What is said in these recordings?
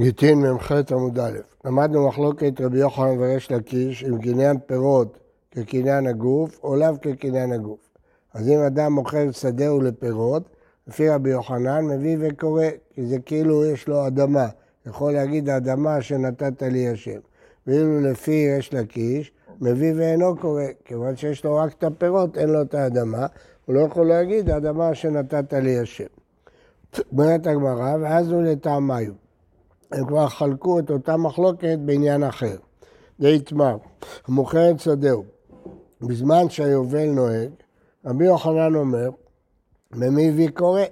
גיטין מ"ח עמוד א', למדנו מחלוקת רבי יוחנן וריש לקיש אם קניין פירות כקניין הגוף או לאו כקניין הגוף. אז אם אדם מוכר שדהו לפירות, לפי רבי יוחנן מביא וקורא, כי זה כאילו יש לו אדמה, יכול להגיד האדמה שנתת לי השם. ואילו לפי ריש לקיש, מביא ואינו קורא, כיוון שיש לו רק את הפירות, אין לו את האדמה, הוא לא יכול להגיד האדמה שנתת לי השם. אומרת הגמרא, ואז הוא לטעמיו. הם כבר חלקו את אותה מחלוקת בעניין אחר. זה יתמר, המוכר את שדהו. בזמן שהיובל נוהג, רבי יוחנן אומר, במי הביא קורא?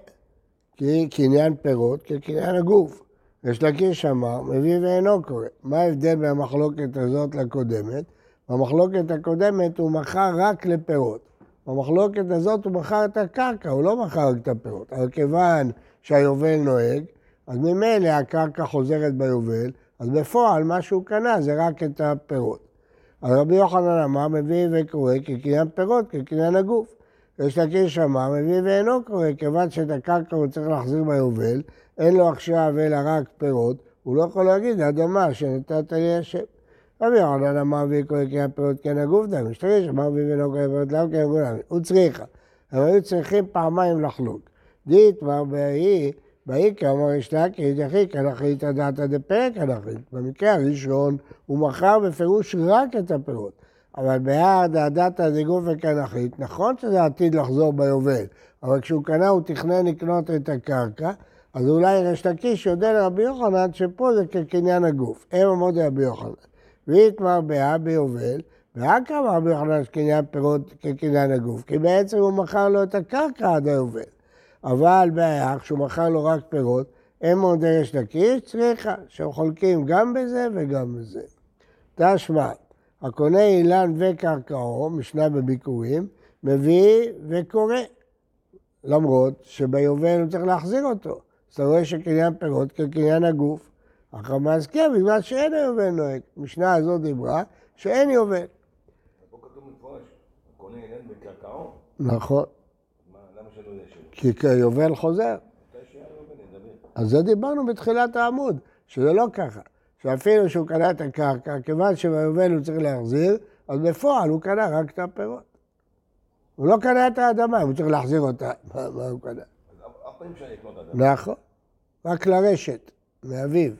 כי קניין פירות כקניין הגוף. יש לקיש אמר, מביא ואינו קורא. מה ההבדל בין המחלוקת הזאת לקודמת? במחלוקת הקודמת הוא מכר רק לפירות. במחלוקת הזאת הוא מכר את הקרקע, הוא לא מכר רק את הפירות. אבל כיוון שהיובל נוהג, אז ממילא הקרקע חוזרת ביובל, אז בפועל מה שהוא קנה זה רק את הפירות. אז רבי יוחנן אמר, מביא וקורא כקניין פירות, כקניין הגוף. יש לקיש אמר, מביא ואינו קורא, כיוון שאת הקרקע הוא צריך להחזיר ביובל, אין לו עכשיו אלא רק פירות, הוא לא יכול להגיד, אדמה שנתת לי השם. רבי יוחנן אמר, מביא קורא קניין פירות, קניין הגוף, דם, משתמש, אמר, מביא ואינו קורא פירות, למה קניין הגוף, הוא צריכה. הם היו צריכים פעמיים לחלוק. דית, מה בהיא, ויקרא אמר יש להקרית יחיק הנחית הדעתא דפרק הנחית. במקרה הראשון הוא מכר בפירוש רק את הפירות. אבל בעד הדתא דגופק הנחית, נכון שזה עתיד לחזור ביובל, אבל כשהוא קנה הוא תכנן לקנות את הקרקע, אז אולי ריש לקיש יודע לרבי יוחנן שפה זה כקניין הגוף. הם עמוד רבי יוחנן. ויתמר באה ביובל, ורק אמר רבי יוחנן שקניין פירות כקניין הגוף, כי בעצם הוא מכר לו את הקרקע עד היובל. אבל בעיה, כשהוא מכר לו רק פירות, אין מאוד יש לקיש, צריכה, שהם חולקים גם בזה וגם בזה. תשמע, הקונה אילן וקרקעו, משנה בביקורים, מביא וקורא. למרות שביובל הוא צריך להחזיר אותו. אז אתה רואה שקניין פירות כקניין הגוף. החמאס כן, בגלל שאין היובל נוהג. המשנה הזאת דיברה שאין יובל. נכון. למה שלא יהיה שם? כי כיובל חוזר. על זה דיברנו בתחילת העמוד, שזה לא ככה. שאפילו שהוא קנה את הקרקע, כיוון שביובל הוא צריך להחזיר, אז בפועל הוא קנה רק את הפירות. הוא לא קנה את האדמה, הוא צריך להחזיר אותה. מה, מה הוא קנה? אז אף- פעם אפשר לקנות אדם. נכון, רק לרשת, מאביו.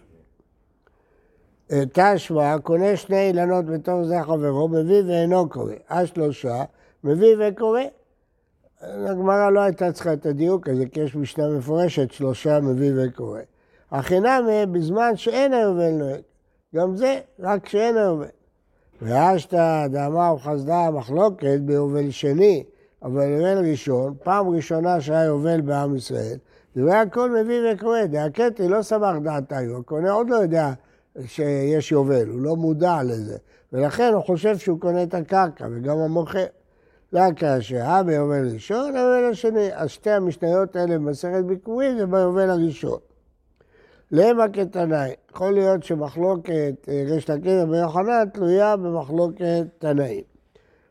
אה, תשמע, קונה שני אילנות בתור זה חברו, מביא ואינו קורא. השלושה, מביא וקורא. הגמרא לא הייתה צריכה את הדיוק הזה, כי יש משנה מפורשת, שלושה מביא וקורא. החינמי בזמן שאין היובל נוהג. גם זה, רק כשאין היובל. ואשתא דאמר וחסדה מחלוקת ביובל שני, אבל יובל ראשון, פעם ראשונה שהיה יובל בעם ישראל, דברי הכל מביא וקורא, דהקטי לא סמך דעתיו, הקונה עוד לא יודע שיש יובל, הוא לא מודע לזה, ולכן הוא חושב שהוא קונה את הקרקע, וגם המוכר. כאשר, אה ביובל ראשון, ביובל השני. אז שתי המשניות האלה במסכת ביקורים זה ביובל הראשון. למה כתנאי? יכול להיות שמחלוקת אה, ריש לקיש רבי יוחנן תלויה במחלוקת תנאים.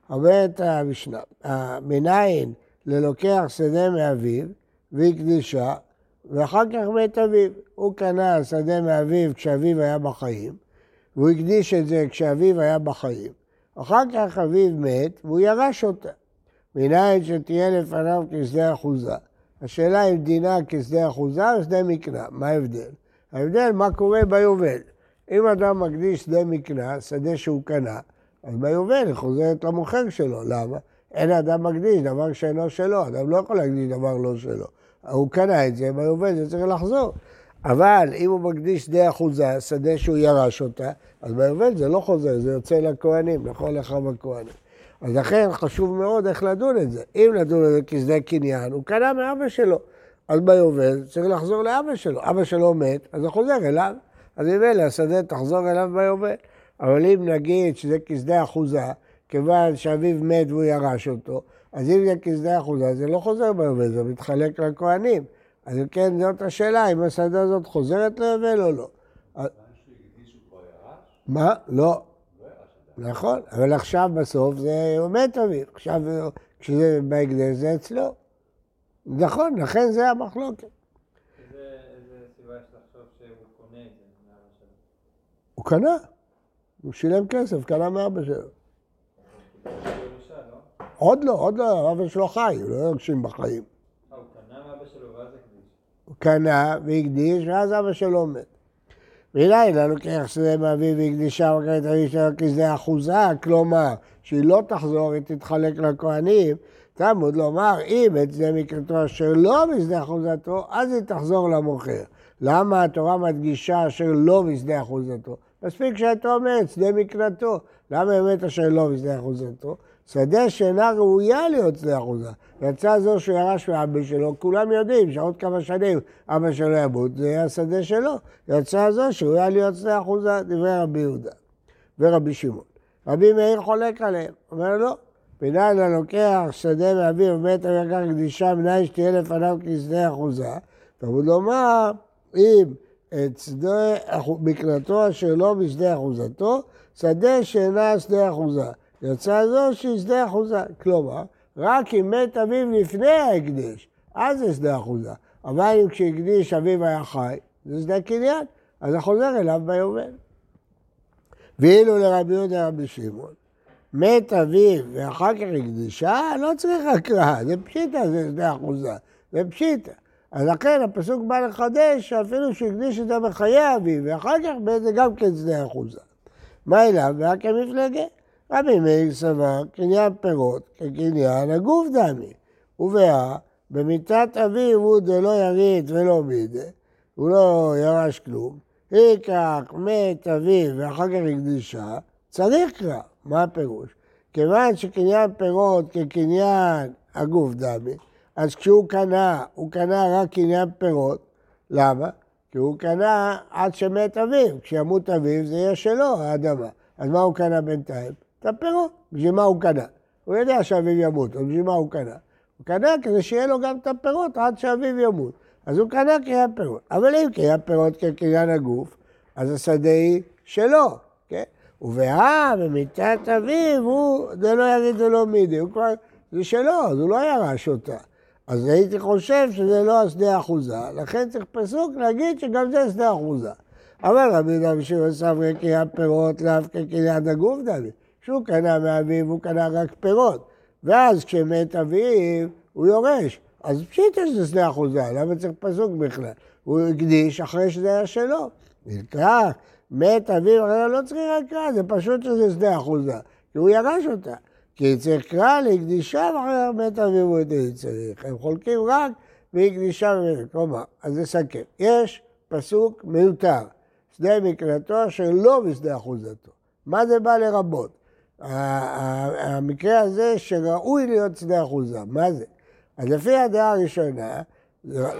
אומרת המשנה, המנין ללוקח שדה מאביו והקדישה, ואחר כך מת אביו. הוא קנה שדה מאביו כשאביו היה בחיים, והוא הקדיש את זה כשאביו היה בחיים. אחר כך אביו מת והוא ירש אותה. מנין שתהיה לפניו כשדה אחוזה. השאלה אם דינה כשדה אחוזה או שדה מקנה, מה ההבדל? ההבדל מה קורה ביובל. אם אדם מקדיש שדה מקנה, שדה שהוא קנה, אז ביובל היא חוזרת למוכר שלו. למה? אין אדם מקדיש דבר שאינו שלו, אדם לא יכול להקדיש דבר לא שלו. הוא קנה את זה, ביובל זה צריך לחזור. אבל אם הוא מקדיש שדה אחוזה, שדה שהוא ירש אותה, אז ביובל זה לא חוזר, זה יוצא לכהנים, לכל אחד הכהנים. אז לכן חשוב מאוד איך לדון את זה. אם לדון את זה כשדה קניין, הוא קנה מאבא שלו. אז ביובל צריך לחזור לאבא שלו. אבא שלו מת, אז זה חוזר אליו. אז ממילא השדה תחזור אליו ביובל. אבל אם נגיד שזה כשדה אחוזה, כיוון שאביו מת והוא ירש אותו, אז אם זה כשדה אחוזה, זה לא חוזר ביובל, זה מתחלק לכהנים. אז אם כן, זאת השאלה, אם השדה הזאת חוזרת ליובל או לא. מה? לא. נכון, אבל עכשיו בסוף זה מת אביו, עכשיו כשזה בהקדש זה אצלו. נכון, לכן זה המחלוקת. הוא קנה. הוא שילם כסף, קנה מאבא שלו. עוד לא, עוד לא, אבא שלו חי, הוא לא יורשים בחיים. אה, הוא קנה מאבא שלו ואז הקדיש. הוא קנה והקדיש, ואז אבא שלו מת. והנה, לא לוקח שדה מאביו והקדישה וכרת אביו שלו כשדה אחוזה, כלומר, שהיא לא תחזור, היא תתחלק לכהנים. תלמוד לומר, אם את שדה מקרתו אשר לא בשדה אחוזתו, אז היא תחזור למוכר. למה התורה מדגישה אשר לא בשדה אחוזתו? מספיק שאתה אומר, שדה מקרתו. למה באמת אשר לא בשדה אחוזתו? שדה שאינה ראויה להיות שדה אחוזה. יצא זו שהוא ירש מאבא שלו, כולם יודעים שעוד כמה שנים אבא שלו ימות, זה יהיה השדה שלו. יצא זו שהוא היה להיות שדה אחוזה, דברי רבי יהודה ורבי שמעון. רבי מאיר חולק עליהם, אומר לא. מנין הלוקח שדה מאביו ומת המלקח קדישה, מנין שתהיה לפניו כשדה אחוזה. תלמוד לומר, אם את שדה מקלטו אשר לא בשדה אחוזתו, שדה שאינה שדה אחוזה. יצא זו שהיא שדה אחוזה. כלומר, רק אם מת אביו לפני ההקדש, אז זה שדה אחוזה. אבל אם כשהקדיש אביו היה חי, זה שדה קניין, אז זה חוזר אליו ביובל. ואילו לרבי יהודה רבי שמעון, מת אביו ואחר כך הקדישה, לא צריך הקראה, זה פשיטה, זה שדה אחוזה, זה פשיטה. אז לכן הפסוק בא לחדש שאפילו שהקדיש את זה בחיי אביו, ואחר כך זה גם כן שדה אחוזה. מה אליו? ורק כמפלגה. רבי מאיר סבר קניין פירות כקניין הגוף דמי. ובאה במיתת אביו הוא דלא יריד ולא מידה, הוא לא ירש כלום. ייקח מת אביו ואחר כך הקדישה, צריך קרא. מה הפירוש? כיוון שקניין פירות כקניין הגוף דמי, אז כשהוא קנה, הוא קנה רק קניין פירות. למה? כי הוא קנה עד שמת אביו. כשימות אביו זה יהיה שלו, האדמה. אז מה הוא קנה בינתיים? את הפירות. בשביל מה הוא קנה? הוא יודע שאביו ימות, אז בשביל מה הוא קנה? הוא קנה כדי שיהיה לו גם את הפירות עד שאביו ימות. אז הוא קנה קריאה פירות. אבל אם קריאה פירות כקניין הגוף, אז השדה היא שלו, כן? ובאה במיתת אביו, הוא, זה לא יגיד ולא מידי, הוא כבר, זה שלו, אז הוא לא ירש אותה. אז הייתי חושב שזה לא השדה אחוזה, לכן צריך פסוק להגיד שגם זה שדה אחוזה. אבל רבי יהודה בשביל סברי קריאה פירות לאו כקניין הגוף דוד. כשהוא קנה מאביו, הוא קנה רק פירות. ואז כשמת אביו, הוא יורש. אז פשיטה שזה שדה אחוזה, למה צריך פסוק בכלל? הוא הקדיש אחרי שזה היה שלו. נקרא, מת אביו, לא צריך רק קרא, זה פשוט שזה שדה אחוזה, כי הוא ירש אותה. כי צריך קרא להקדישה ואחר מת אביו הוא צריך. הם חולקים רק והקדישה ומתה. כלומר, אז נסכם. יש פסוק מיותר, שדה מקראתו אשר לא בשדה אחוזתו. מה זה בא לרבות? המקרה הזה שראוי להיות שדה אחוזה, מה זה? אז לפי הדעה הראשונה,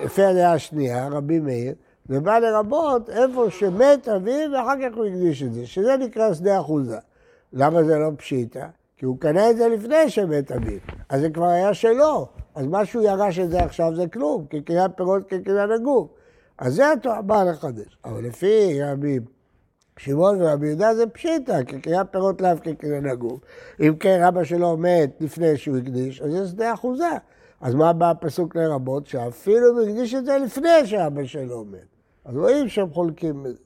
לפי הדעה השנייה, רבי מאיר, זה בא לרבות איפה שמת אביו ואחר כך הוא הקדיש את זה, שזה נקרא שדה אחוזה. למה זה לא פשיטה? כי הוא קנה את זה לפני שמת אביו, אז זה כבר היה שלו. אז מה שהוא ירש את זה עכשיו זה כלום, כי קניין פירות כקניין הגוף. אז זה באה לחדש. אבל לפי רבי שמעון ורבי יהודה זה פשיטה, כי קניין פירות לאו כקניין הגוף. אם כן אבא שלו מת לפני שהוא הקדיש, אז זה שדה אחוזה. אז מה בא הפסוק לרבות? שאפילו הוא הקדיש את זה לפני שאבא שלו מת. אז רואים שהם חולקים בזה.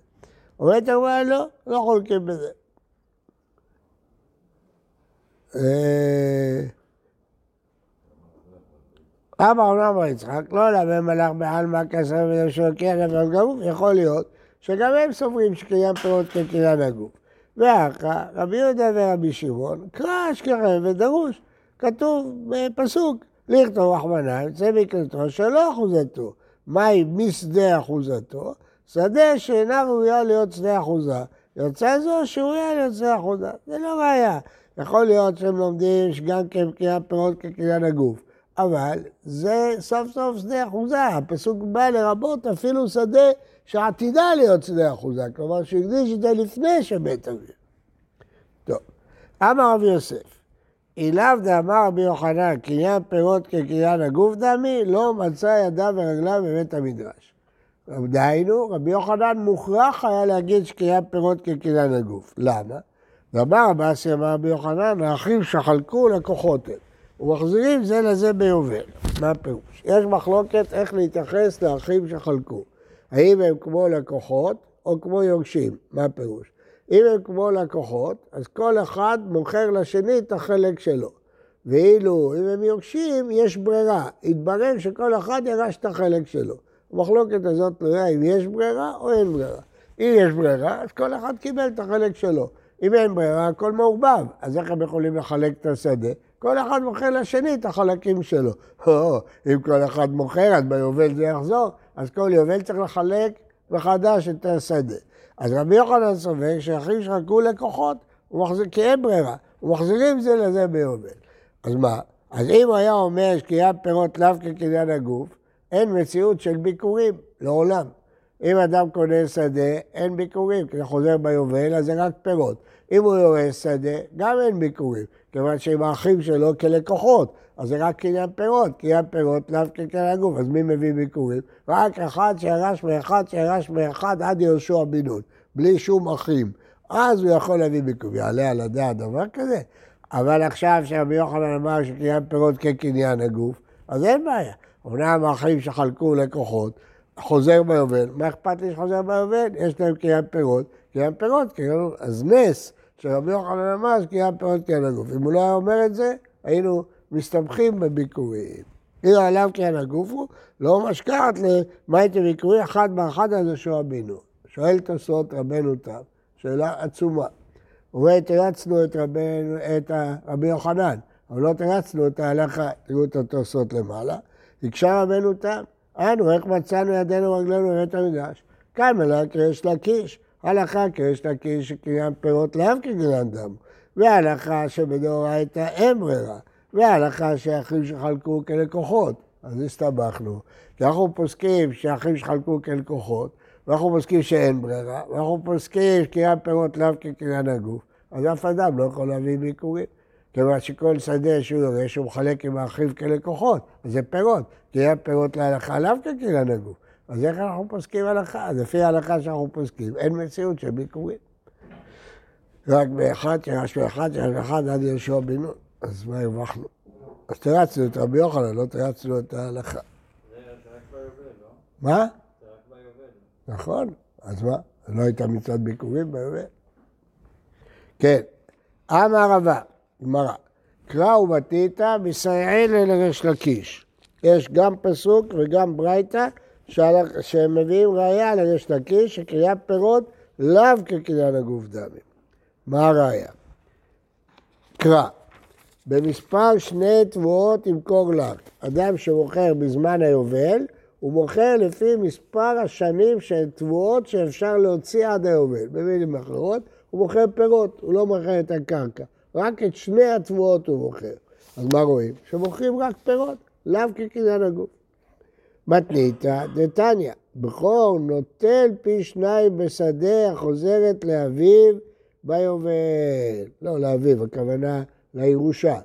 אומרת הגמרא, לא, לא חולקים בזה. אמר רב יצחק, לא למה מלאך בעלמא כסר ודם שלוקח לבן גוף, יכול להיות שגם הם סוברים שקיים פירות כקניין הגוף. ואחר רבי יהודה ורבי שמעון, קרא אשכחם ודרוש, כתוב בפסוק, לכתוב רחמנא, יוצא מקלטו שלא אחוזתו. מהי משדה אחוזתו? שדה שאינה ראויה להיות שדה אחוזה. יוצא זו שראויה להיות שדה אחוזה. זה לא ראייה. יכול להיות שהם לומדים שגם כן קריאת פירות כקריאת הגוף, אבל זה סוף סוף שדה אחוזה, הפסוק בא לרבות אפילו שדה שעתידה להיות שדה אחוזה, כלומר שהקדיש את זה לפני שבית אביו. טוב, אמר רבי יוסף, אילאו דאמר רבי יוחנן, קניין פירות כקניין הגוף דמי, לא מצא ידיו ורגליו בבית המדרש. דהיינו, רבי יוחנן מוכרח היה להגיד שקניין פירות כקניין הגוף. למה? ואמר רבי אסי אמר רבי יוחנן, האחים שחלקו לקוחות הם, ומחזירים זה לזה ביובל. מה הפירוש? יש מחלוקת איך להתייחס לאחים שחלקו. האם הם כמו לקוחות או כמו יורשים? מה הפירוש? אם הם כמו לקוחות, אז כל אחד מוכר לשני את החלק שלו. ואילו אם הם יורשים, יש ברירה. יתברר שכל אחד ירש את החלק שלו. המחלוקת הזאת תלויה אם יש ברירה או אין ברירה. אם יש ברירה, אז כל אחד קיבל את החלק שלו. אם אין ברירה, הכל מעורבב. אז איך הם יכולים לחלק את השדה? כל אחד מוכר לשני את החלקים שלו. או, אם כל אחד מוכר, אז ביובל זה יחזור, אז כל יובל צריך לחלק מחדש את השדה. אז רבי יוחנן סובר שאחים שחלקו לקוחות, כי אין ברירה, ומחזירים זה לזה ביובל. אז מה? אז אם היה אומר שקריאת פירות לאו כקניין הגוף, אין מציאות של ביקורים, לעולם. אם אדם קונה שדה, אין ביקורים, כי זה חוזר ביובל, אז זה רק פירות. אם הוא יורש שדה, גם אין ביקורים, כיוון שהם האחים שלו כלקוחות, אז זה רק קניין פירות, קניין פירות לאו כקניין הגוף, אז מי מביא ביקורים? רק אחד שירש מאחד שירש מאחד עד יהושע בן נון, בלי שום אחים. אז הוא יכול להביא ביקורים. יעלה על הדעת דבר כזה? אבל עכשיו שרבי יוחנן אמר שקניין פירות כקניין הגוף, אז אין בעיה. אמנם האחים שחלקו לקוחות, חוזר ביובל, מה אכפת לי שחוזר ביובל? יש להם קניין פירות, קניין פירות, קניין... אז נס שרבי יוחנן אמר שקניין פירות קניין הגוף. אם הוא לא היה אומר את זה, היינו מסתמכים בביקורים. אם עליו קניין הגוף הוא, לא משכחת למה הייתם ביקורי אחד באחד הזה שהוא אבינו. שואל תוספות רבנו תם, שאלה עצומה. הוא אומר, תרצנו את, רבנו, את רבי יוחנן, אבל לא תרצנו את ההלכה, תראו את התוספות למעלה. הקשה רבנו תם, אנו, איך מצאנו ידינו רגלינו בבית המקדש? אלא קרש לקיש, הלכה קרש לקיש שקניין פירות לאו כקניין דם, והלכה שבדאורייתא אין ברירה, והלכה שאחים שחלקו כלקוחות. אז הסתבכנו, כי אנחנו פוסקים שאחים שחלקו כלקוחות, ואנחנו פוסקים שאין ברירה, ואנחנו פוסקים שקניין פירות לאו כקניין הגוף, אז אף אדם לא יכול להביא ביקורים. כיוון שכל שדה שהוא יורש, הוא מחלק עם האחיו כלקוחות, זה פירות. כי היה פירות להלכה לאו כקניין הגוף. אז איך אנחנו פוסקים הלכה? לפי ההלכה שאנחנו פוסקים, אין מציאות של ביקורים. רק באחד, שירש באחד, שירש באחד עד יהושע בן נון. אז מה הרווחנו? אז תרצנו את רבי יוחנן, לא תרצנו את ההלכה. מה? נכון, אז מה? לא הייתה מצוות ביקורים ביובל? כן. אמר רבא, גמרא, קרא ובתיתא מסייעילה לריש לקיש. יש גם פסוק וגם ברייתא שהם מביאים ראייה לריש לקיש, שקריאת פירות לאו כקניין הגוף דמים. מה הראייה? קרא, במספר שני תבואות ימכור לך. אדם שמוכר בזמן היובל, הוא מוכר לפי מספר השנים של תבואות שאפשר להוציא עד היובל. במילים אחרות, הוא מוכר פירות, הוא לא מוכר את הקרקע. רק את שני התבואות הוא מוכר. אז מה רואים? שמוכרים רק פירות, לאו כקניין הגוף. מתניתא דתניא, בכור נוטל פי שניים בשדה החוזרת לאביו ביובל. לא לאביו, הכוונה לירושה.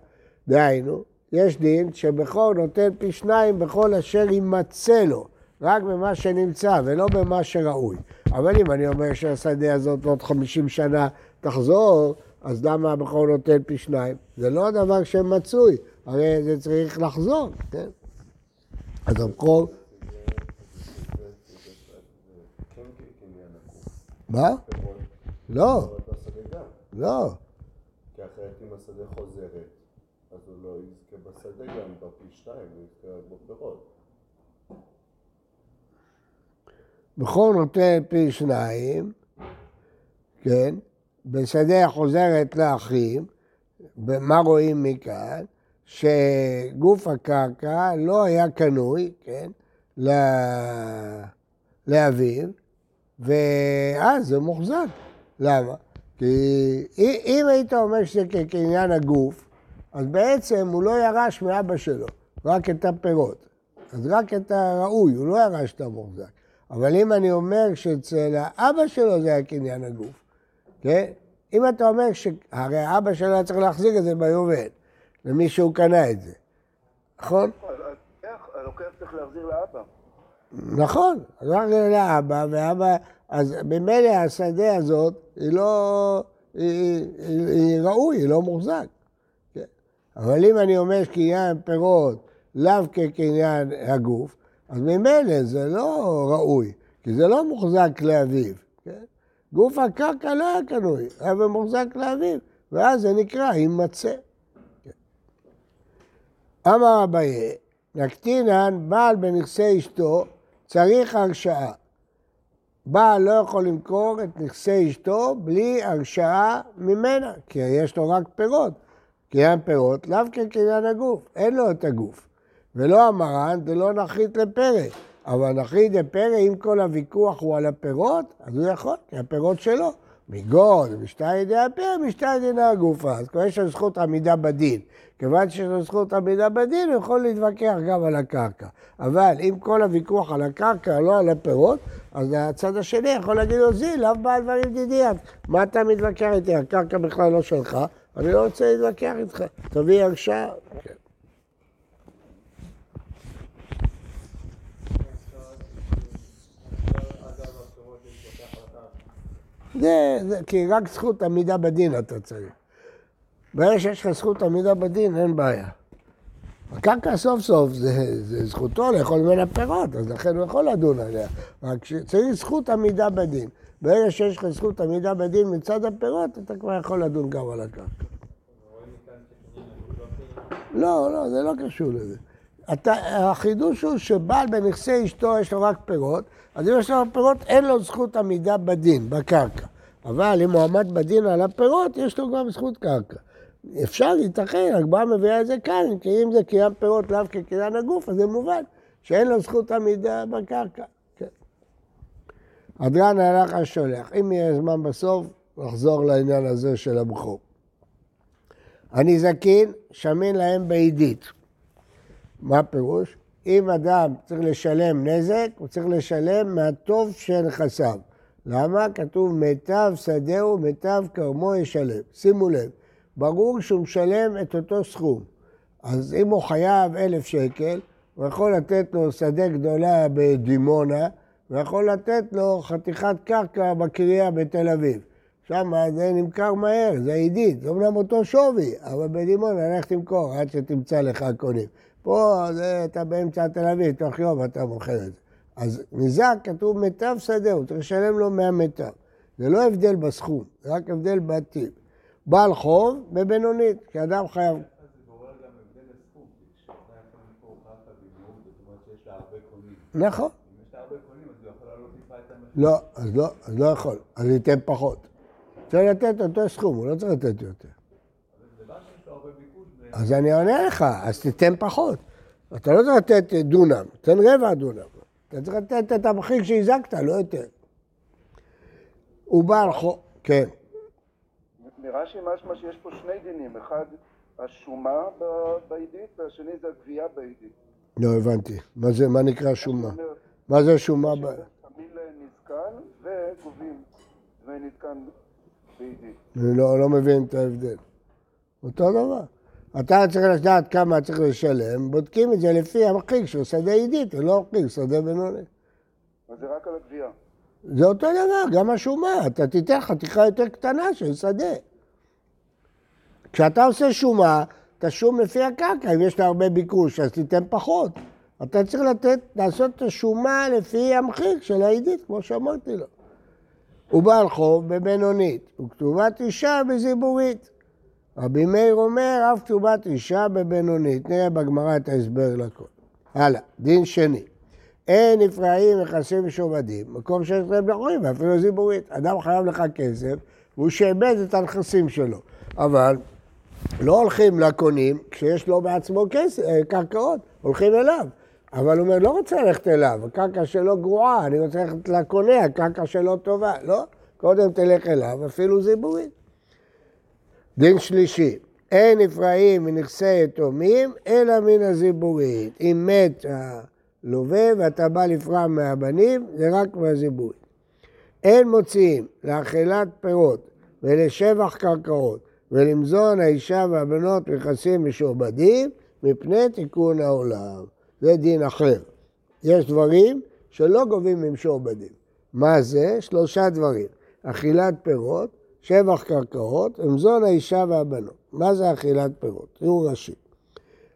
דהיינו, יש דין שבכור נותן פי שניים בכל אשר יימצא לו, רק במה שנמצא ולא במה שראוי. אבל אם אני אומר שהשדה הזאת בעוד 50 שנה תחזור, אז למה הבכור נותן פי שניים? זה לא דבר שמצוי, הרי זה צריך לחזור, כן? אז הבכור... מה? לא, גם. לא. כי אחרת אם השדה חוזרת, אז הוא לא יזכה בשדה גם בפי שתיים, הוא יזכה בפירות. בכור נותן פי שניים, כן, בשדה החוזרת לאחים, מה רואים מכאן? שגוף הקרקע לא היה קנוי, כן, לאביו, ואז זה מוחזק. למה? כי אם- היית אומר שזה כקניין הגוף, אז בעצם הוא לא ירש מאבא שלו, רק את הפירות. אז רק את הראוי, הוא לא ירש את המוחזק. אבל אם אני אומר שאצל האבא שלו זה היה קניין הגוף, כן? אם אתה אומר ש... הרי האבא שלו היה צריך להחזיק את זה ביובל, למי שהוא קנה את זה, נכון? הלוקח צריך להחזיר לאבא. נכון, רק לאבא, ואבא, אז ממילא השדה הזאת היא לא, היא, היא, היא ראוי, היא לא מוחזק. כן? אבל אם אני אומר שקניין פירות לאו כקניין הגוף, אז ממילא זה לא ראוי, כי זה לא מוחזק לאביו. גוף הקרקע לא היה קנוי, היה במוחזק לאביו, ואז זה נקרא יימצא. אמר אביי, נקטינן בעל בנכסי אשתו צריך הרשאה. בעל לא יכול למכור את נכסי אשתו בלי הרשאה ממנה, כי יש לו רק פירות. קניין פירות, לאו כקניין הגוף, אין לו את הגוף. ולא המרן ולא נחית לפרא. אבל נחית לפרא, אם כל הוויכוח הוא על הפירות, אז הוא יכול, כי הפירות שלו. מגוד, משתה ידי הפרא, משתה ידי הגופה. אז כבר יש לו זכות עמידה בדין. כיוון שיש לו זכות עמידה בדין, הוא יכול להתווכח גם על הקרקע. אבל אם כל הוויכוח על הקרקע, לא על הפירות, אז הצד השני יכול להגיד לו, זי, לאו בעל דברים דידיאן. מה אתה מתווכח איתי? הקרקע בכלל לא שלך, אני לא רוצה להתווכח איתך. תביא הרשעה. כן. זה, זה, כי רק זכות עמידה בדין אתה צריך. ברגע שיש לך זכות עמידה בדין, אין בעיה. הקרקע סוף סוף זה, זה זכותו לאכול ממנה פירות, אז לכן הוא יכול לדון עליה. רק שצריך זכות עמידה בדין. ברגע שיש לך זכות עמידה בדין מצד הפירות, אתה כבר יכול לדון גם על הקרקע. לא, לא, זה לא קשור לזה. אתה, החידוש הוא שבעל בנכסי אשתו יש לו רק פירות, אז אם יש לו פירות אין לו זכות עמידה בדין, בקרקע. אבל אם הוא עמד בדין על הפירות, יש לו גם זכות קרקע. אפשר, ייתכן, הגמרא מביאה את זה כאן, כי אם זה קניין פירות לאו כקניין הגוף, אז זה מובן שאין לו זכות עמידה בקרקע. כן. הלך השולח. אם יהיה זמן בסוף, נחזור לעניין הזה של הבכור. הנזקין שמין להם בעידית. מה הפירוש? אם אדם צריך לשלם נזק, הוא צריך לשלם מהטוב של נכסיו. למה? כתוב מיטב שדהו, מיטב כרמו ישלם. שימו לב, ברור שהוא משלם את אותו סכום. אז אם הוא חייב אלף שקל, הוא יכול לתת לו שדה גדולה בדימונה, ויכול לתת לו חתיכת קרקע בקריה בתל אביב. שם זה נמכר מהר, זה עידית, זה אומנם אותו שווי, אבל בדימונה לך תמכור עד שתמצא לך קונים. פה זה, אתה באמצע תל אביב, תוך יום אתה מוכר את זה. אז מזק כתוב מיטב שדהו, צריך לשלם לו מהמיטב. זה לא הבדל בסכום, זה רק הבדל בטיב. בעל חוב בבינונית, כי אדם חייב... נכון. לא, אז לא, אז לא יכול, אז ייתן פחות. צריך לתת אותו סכום, הוא לא צריך לתת יותר. אז אני עונה לך, אז תיתן פחות. אתה לא צריך לתת דונם, תן רבע דונם. אתה צריך לתת את המחיר שהזקת, לא יותר. הוא בעל חוב, כן. נראה משמע שיש פה שני דינים, אחד השומה בעידית והשני זה הגבייה בעידית. לא הבנתי. מה זה, מה נקרא שומה? מה זה שומה? ב... שמים לנזקן וגובים דמי נזקן בעידית. אני לא, לא מבין את ההבדל. אותו דבר. אתה צריך לדעת כמה צריך לשלם, בודקים את זה לפי המחיר של שדה עידית, ולא מחיר שדה בינוני. אז זה רק על הגבייה. זה אותו דבר, גם השומה, אתה תיתן חתיכה יותר קטנה של שדה. כשאתה עושה שומה, אתה שום לפי הקרקע, אם יש לה הרבה ביקוש, אז תיתן פחות. אתה צריך לתת, לעשות את השומה לפי המחיר של העידית, כמו שאמרתי לו. הוא בעל חוב בבינונית, וכתובת אישה בזיבורית. רבי מאיר אומר, אף כתובת אישה בבינונית. נראה בגמרא את ההסבר לכל. הלאה, דין שני. אין נפרעים, נכסים ושעובדים, מקום שיש להם נכונים, ואפילו זיבורית. אדם חייב לך כסף, והוא שעבד את הנכסים שלו. אבל לא הולכים לקונים כשיש לו בעצמו כסף, אה, קרקעות, הולכים אליו. אבל הוא אומר, לא רוצה ללכת אליו, הקרקע שלו גרועה, אני רוצה ללכת לקונה, הקרקע שלו טובה. לא, קודם תלך אליו, אפילו זיבורית. דין שלישי, אין נפרעים מנכסי יתומים, אלא מן הזיבורית. אם מת הלווה ואתה בא לפרע מהבנים, זה רק מהזיבורית. אין מוציאים לאכילת פירות ולשבח קרקעות ולמזון האישה והבנות נכסים משועבדים מפני תיקון העולם. זה דין אחר. יש דברים שלא גובים ממשועבדים. מה זה? שלושה דברים. אכילת פירות, שבח קרקעות ומזון האישה והבנות. מה זה אכילת פירות? תראו ראשי.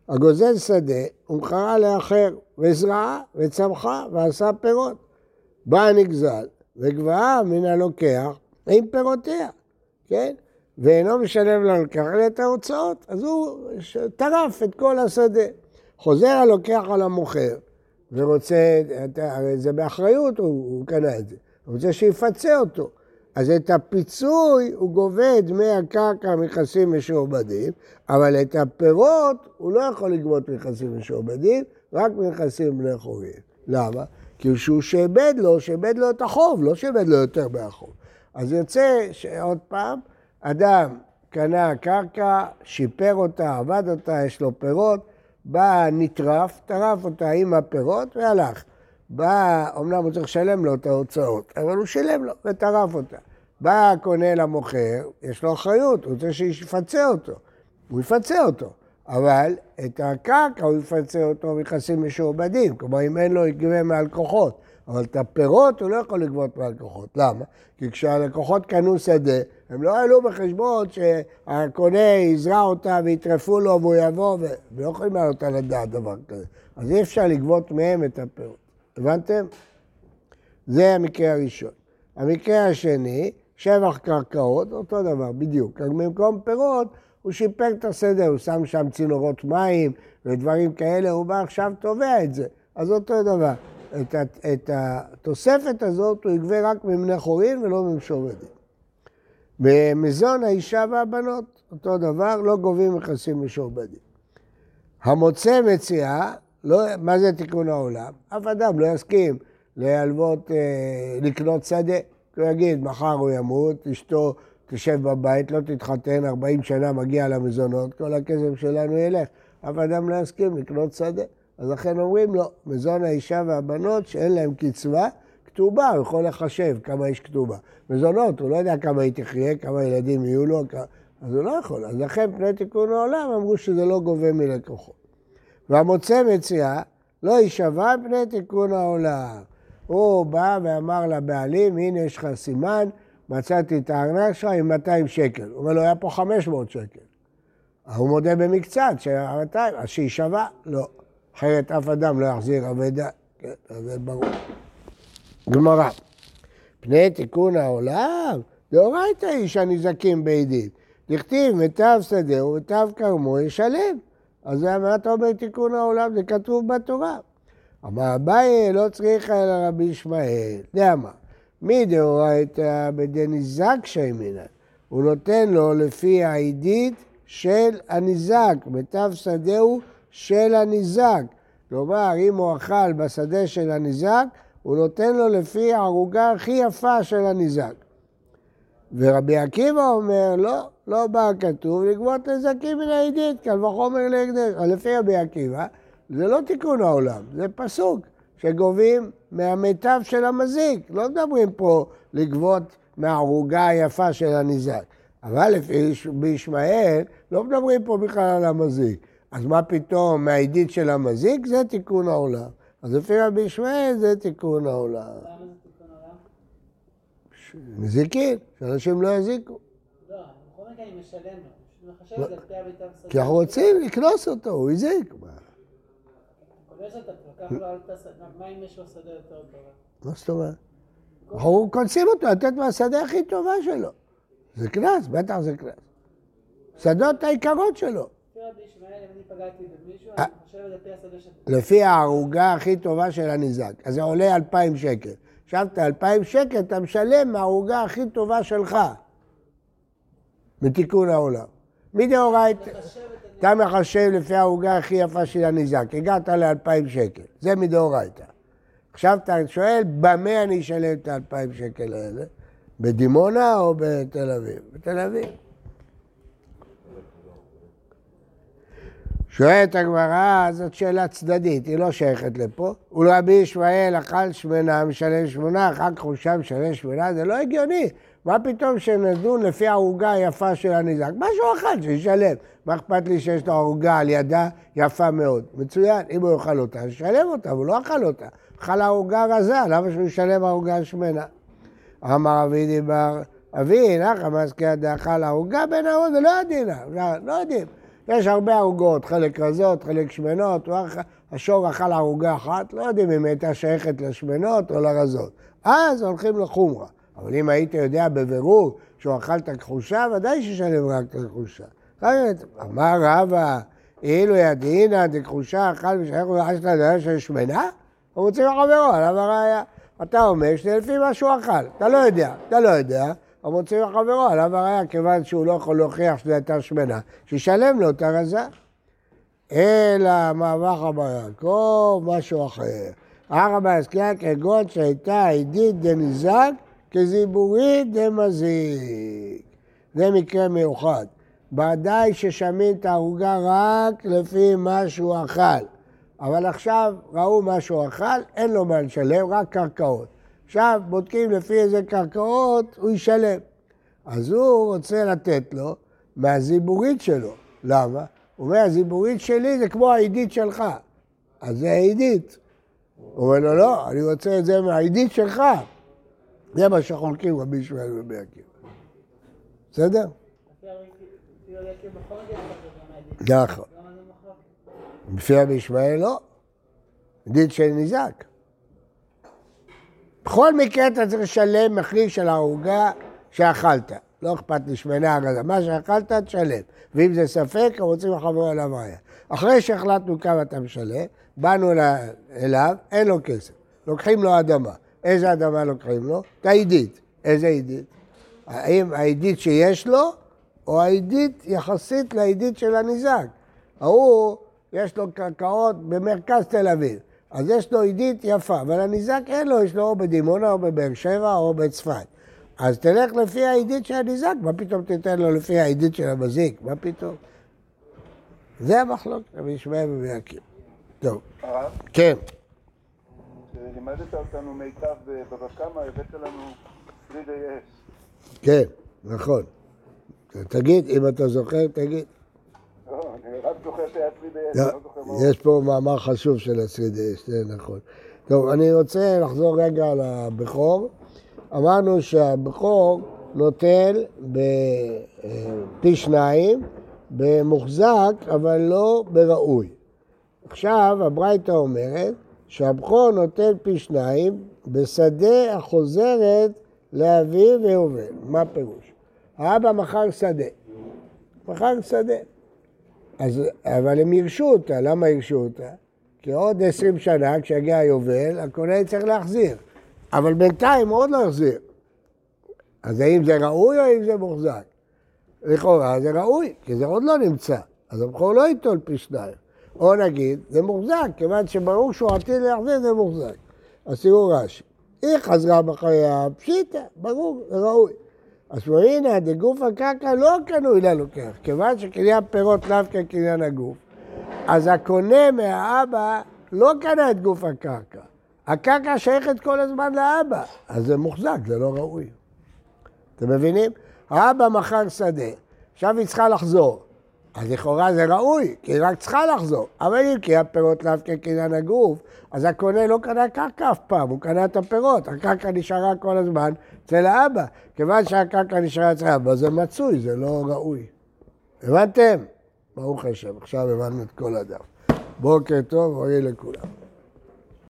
הגוזל שדה ומכרה לאחר, וזרעה וצמחה ועשה פירות. בא הנגזל וגבהה מן הלוקח עם פירותיה, כן? ואינו משלם לנו לקח אלא את ההוצאות, אז הוא טרף את כל השדה. חוזר הלוקח על המוכר ורוצה, הרי זה באחריות, הוא, הוא קנה את זה, הוא רוצה שיפצה אותו. אז את הפיצוי הוא גובה דמי הקרקע מכסים משועבדים, אבל את הפירות הוא לא יכול לגבות מכסים משועבדים, רק מכסים בני חורים. למה? כי כשהוא שעבד לו, שעבד לו את החוב, לא שעבד לו יותר מהחוב. אז יוצא שעוד פעם, אדם קנה קרקע, שיפר אותה, עבד אותה, יש לו פירות, בא נטרף, טרף אותה עם הפירות והלך. בא, אמנם הוא צריך לשלם לו את ההוצאות, אבל הוא שילם לו וטרף אותה. בא הקונה למוכר, יש לו אחריות, הוא רוצה שיפצה אותו. הוא יפצה אותו, אבל את הקרקע הוא יפצה אותו מכסים משועבדים, כלומר אם אין לו יגבה מהלקוחות. אבל את הפירות הוא לא יכול לגבות מהלקוחות. למה? כי כשהלקוחות קנו שדה, הם לא העלו בחשבון שהקונה יזרע אותה ויטרפו לו והוא יבוא, ולא יכולים לעלות על הדעת דבר כזה. אז אי אפשר לגבות מהם את הפירות. הבנתם? זה המקרה הראשון. המקרה השני, שבח קרקעות, אותו דבר, בדיוק. רק במקום פירות, הוא שיפר את הסדר, הוא שם שם צינורות מים ודברים כאלה, הוא בא עכשיו תובע את זה. אז אותו דבר. את, את התוספת הזאת הוא יגבה רק מבני חורין ולא ממשורדים. במזון האישה והבנות, אותו דבר, לא גובים מכסים משועבדים. המוצא מציאה, לא, מה זה תיקון העולם? אף אדם לא יסכים להלוות, אה, לקנות שדה. הוא יגיד, מחר הוא ימות, אשתו תשב בבית, לא תתחתן, 40 שנה מגיע למזונות, כל הכסף שלנו ילך. אף אדם לא יסכים לקנות שדה. אז לכן אומרים לו, מזון האישה והבנות שאין להם קצבה, כתובה, הוא יכול לחשב כמה יש כתובה. מזונות, הוא לא יודע כמה היא תחיה, כמה ילדים יהיו לו, אז הוא לא יכול. אז לכן פני תיקון העולם אמרו שזה לא גובה מלקוחות. והמוצא מציאה לא יישבע פני תיקון העולם. הוא בא ואמר לבעלים, הנה יש לך סימן, מצאתי את הארנק שלך עם 200 שקל. הוא אומר לו, היה פה 500 שקל. הוא מודה במקצת, שהיה 200, אז שיישבע? לא. אחרת אף אדם לא יחזיר אבדה, כן, זה ברור. גמרא, פני תיקון העולם, דאורייתא איש הנזקים בעדין. דכתיב מיטב שדהו ומיטב כרמו ישלם. אז מה אתה אומר תיקון העולם? זה כתוב בתורה. אמר אביי לא צריך אלא רבי ישמעאל. דאמר, מי דאורייתא בדניזק שיימינן? הוא נותן לו לפי העידית של הניזק, מיטב שדהו של הניזק. כלומר, אם הוא אכל בשדה של הניזק, הוא נותן לו לפי הערוגה הכי יפה של הניזק. ורבי עקיבא אומר, לא, לא בא כתוב לגבות נזקים מן העידית, קל וחומר להקדש. לפי רבי עקיבא, זה לא תיקון העולם, זה פסוק שגובים מהמיטב של המזיק. לא מדברים פה לגבות מהערוגה היפה של הניזק. אבל לפי בישמעאל, לא מדברים פה בכלל על המזיק. אז מה פתאום, מהעידית של המזיק זה תיקון העולם. אז לפי רבי ישמעאל זה תיקון העולם. למה זה תיקון עולם? מזיקים, שאנשים לא יזיקו. לא, בכל מקרה אני משלם לו. מחשב את זה על פי בסדר. כי אנחנו רוצים לקנוס אותו, הוא הזיק. מה- אם יש לו שדה יותר טובה? מה זאת אומרת? אנחנו קונסים אותו לתת מהשדה הכי טובה שלו. זה קנס, בטח זה קנס. שדות היקרות שלו. אה. לפי הערוגה הכי טובה של הניזק. אז זה עולה 2,000 שקל. את ה-2,000 שקל אתה משלם מהערוגה הכי טובה שלך. מתיקון העולם. מדאורייתא, אתה מחשב לפי הערוגה הכי יפה של הניזק. הגעת ל-2,000 שקל. זה מדאורייתא. עכשיו אתה שואל, במה אני אשלם את ה-2,000 שקל האלה? בדימונה או בתל אביב? בתל אביב. שואלת הגמרא, זאת שאלה צדדית, היא לא שייכת לפה. ולרבי ישמעאל אכל שמנה, משלם שמונה, אחר כך הוא שם משלם שמונה, זה לא הגיוני. מה פתאום שנדון לפי הערוגה היפה של הניזק? שהוא אכל, שישלם. מה אכפת לי שיש לו ערוגה על ידה יפה מאוד? מצוין, אם הוא יאכל אותה, ישלם אותה, אבל הוא לא אכל אותה. אכל ערוגה רזה, למה שהוא ישלם ערוגה שמנה? אמר אבי דיבר, אבי, נחה מזכיר דאכל ערוגה בין ההוא, זה לא יודעים, לא יודעים. יש הרבה ערוגות, חלק רזות, חלק שמנות, השור אכל ערוגה אחת, לא יודעים אם הייתה שייכת לשמנות או לרזות. אז הולכים לחומרה. אבל אם היית יודע בבירור שהוא אכל את הכחושה, ודאי שישלם רק את הכחושה. אמר רבא, אילו ידעינא דכחושה אכל ושייך לו אשתא דעה של שמנה, הוא מוציא מחברו, עליו הראיה. אתה אומר שזה לפי מה שהוא אכל, אתה לא יודע, אתה לא יודע, הוא מוציא מחברו, עליו הראיה, כיוון שהוא לא יכול להוכיח שזו הייתה שמנה, שישלם לו את הרזה. אלא מעבך אמר יעקב, משהו אחר. ערא הזכייה כגון שהייתה עידית דניזק כזיבורית דמזיק. זה מקרה מיוחד. ודאי ששמים את העוגה רק לפי מה שהוא אכל. אבל עכשיו ראו מה שהוא אכל, אין לו מה לשלם, רק קרקעות. עכשיו בודקים לפי איזה קרקעות הוא ישלם. אז הוא רוצה לתת לו מהזיבורית שלו. למה? הוא אומר, הזיבורית שלי זה כמו העידית שלך. אז זה העידית. הוא אומר לו, לא, אני רוצה את זה מהעידית שלך. זה מה שחולקים רבי ישמעאל ורבי עקיבא. בסדר? נכון. לפי רבי ישמעאל לא. עידית של ניזק. בכל מקרה אתה צריך לשלם מחיר של העוגה שאכלת. לא אכפת לי שמנה הרזה. מה שאכלת, תשלם. ואם זה ספק, הם רוצים לחבר עליו ראיה. אחרי שהחלטנו כמה אתה משלם, באנו אל- אליו, אין לו כסף. לוקחים לו אדמה. איזה אדמה לוקחים לו? את העידית. איזה עידית? האם העידית שיש לו, או העידית יחסית לעידית של הניזק? ההוא, יש לו קרקעות במרכז תל אביב. אז יש לו עידית יפה, אבל הניזק אין לו, יש לו או בדימונה או בבאר שבע או בצפת. אז תלך לפי העידית של הניזק, מה פתאום תיתן לו לפי העידית של המזיק? מה פתאום? זה המחלוקת, רבי ישמעאל ורבי עקיבא. טוב, הרב, כן. לימדת אותנו מיטב בבבא קמא, הבאת לנו פרידי אס. כן, נכון. תגיד, אם אתה זוכר, תגיד. יש פה מאמר חשוב של השרידש, זה נכון. טוב, אני רוצה לחזור רגע על הבכור. אמרנו שהבכור נוטל בפי שניים, במוחזק, אבל לא בראוי. עכשיו, הברייתא אומרת שהבכור נוטל פי שניים בשדה החוזרת לאביו ויובל. מה פירוש? האבא מכר שדה. מכר שדה. אז, אבל הם יירשו אותה, למה יירשו אותה? כי עוד עשרים שנה, כשיגיע היובל, הקונה יצטרך להחזיר. אבל בינתיים עוד לא יחזיר. אז האם זה ראוי או האם זה מוחזק? לכאורה זה ראוי, כי זה עוד לא נמצא. אז הבכור לא ייטול פי שניים. או נגיד, זה מוחזק, כיוון שברור שהוא עתיד להחזיר, זה מוחזק. אז תראו רש"י. היא חזרה בחיה, פשיטא, ברור, זה ראוי. אז הנה, דגוף הקרקע לא קנוי ללוקח, כיוון שקניין פירות לאו כקניין הגוף. אז הקונה מהאבא לא קנה את גוף הקרקע. הקרקע שייכת כל הזמן לאבא, אז זה מוחזק, זה לא ראוי. אתם מבינים? האבא מכר שדה, עכשיו היא צריכה לחזור. אז לכאורה זה ראוי, כי היא רק צריכה לחזור. אבל אם כי הפירות לאו כקניין הגוף, אז הקונה לא קנה קרקע אף פעם, הוא קנה את הפירות. הקרקע נשארה כל הזמן אצל האבא. כיוון שהקרקע נשארה אצל האבא, זה מצוי, זה לא ראוי. הבנתם? ברוך השם, עכשיו הבנו את כל הדף. בוקר טוב, בריא לכולם.